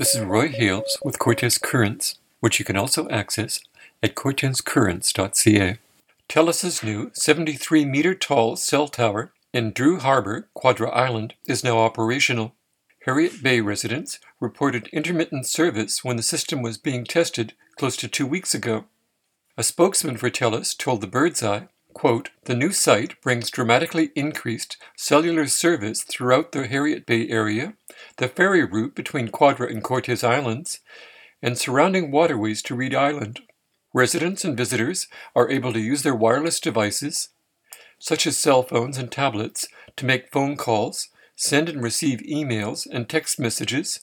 This is Roy Hales with Cortes Currents, which you can also access at cortescurrents.ca. TELUS's new 73 meter tall cell tower in Drew Harbour, Quadra Island, is now operational. Heriot Bay residents reported intermittent service when the system was being tested close to two weeks ago. A spokesman for TELUS told the Birdseye, quote, The new site brings dramatically increased cellular service throughout the Heriot Bay area, the ferry route between Quadra and Cortes Islands, and surrounding waterways to Read Island. Residents and visitors are able to use their wireless devices, such as cell phones and tablets, to make phone calls, send and receive emails and text messages,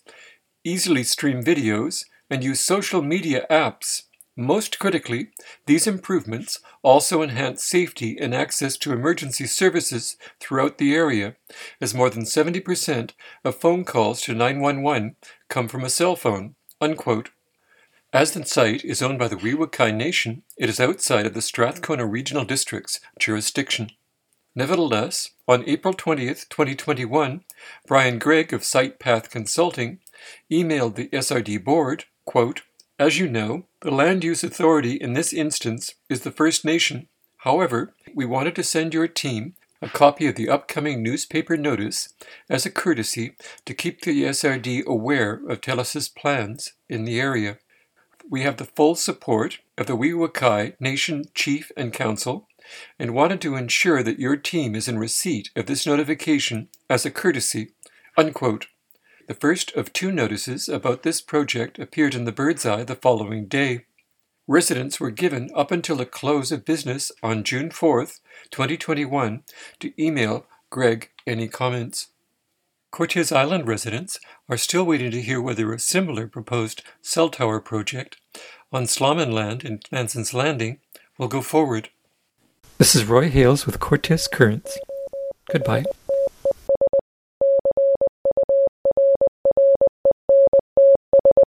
easily stream videos, and use social media apps. Most critically, these improvements also enhance safety and access to emergency services throughout the area, as more than 70% of phone calls to 911 come from a cell phone. Unquote. As the site is owned by the We Wai Kai Nation, it is outside of the Strathcona Regional District's jurisdiction. Nevertheless, on April 20th, 2021, Brian Gregg of SitePath Consulting emailed the SRD board, quote, As you know, the land use authority in this instance is the First Nation. However, we wanted to send your team a copy of the upcoming newspaper notice as a courtesy to keep the SRD aware of TELUS's plans in the area. We have the full support of the We Wai Kai Nation Chief and Council and wanted to ensure that your team is in receipt of this notification as a courtesy. Unquote. The first of two notices about this project appeared in the Bird's Eye the following day. Residents were given up until the close of business on June 4th, 2021, to email Gregg any comments. Cortes Island residents are still waiting to hear whether a similar proposed cell tower project on Sliammon land in Manson's Landing will go forward. This is Roy Hales with Cortes Currents. Goodbye.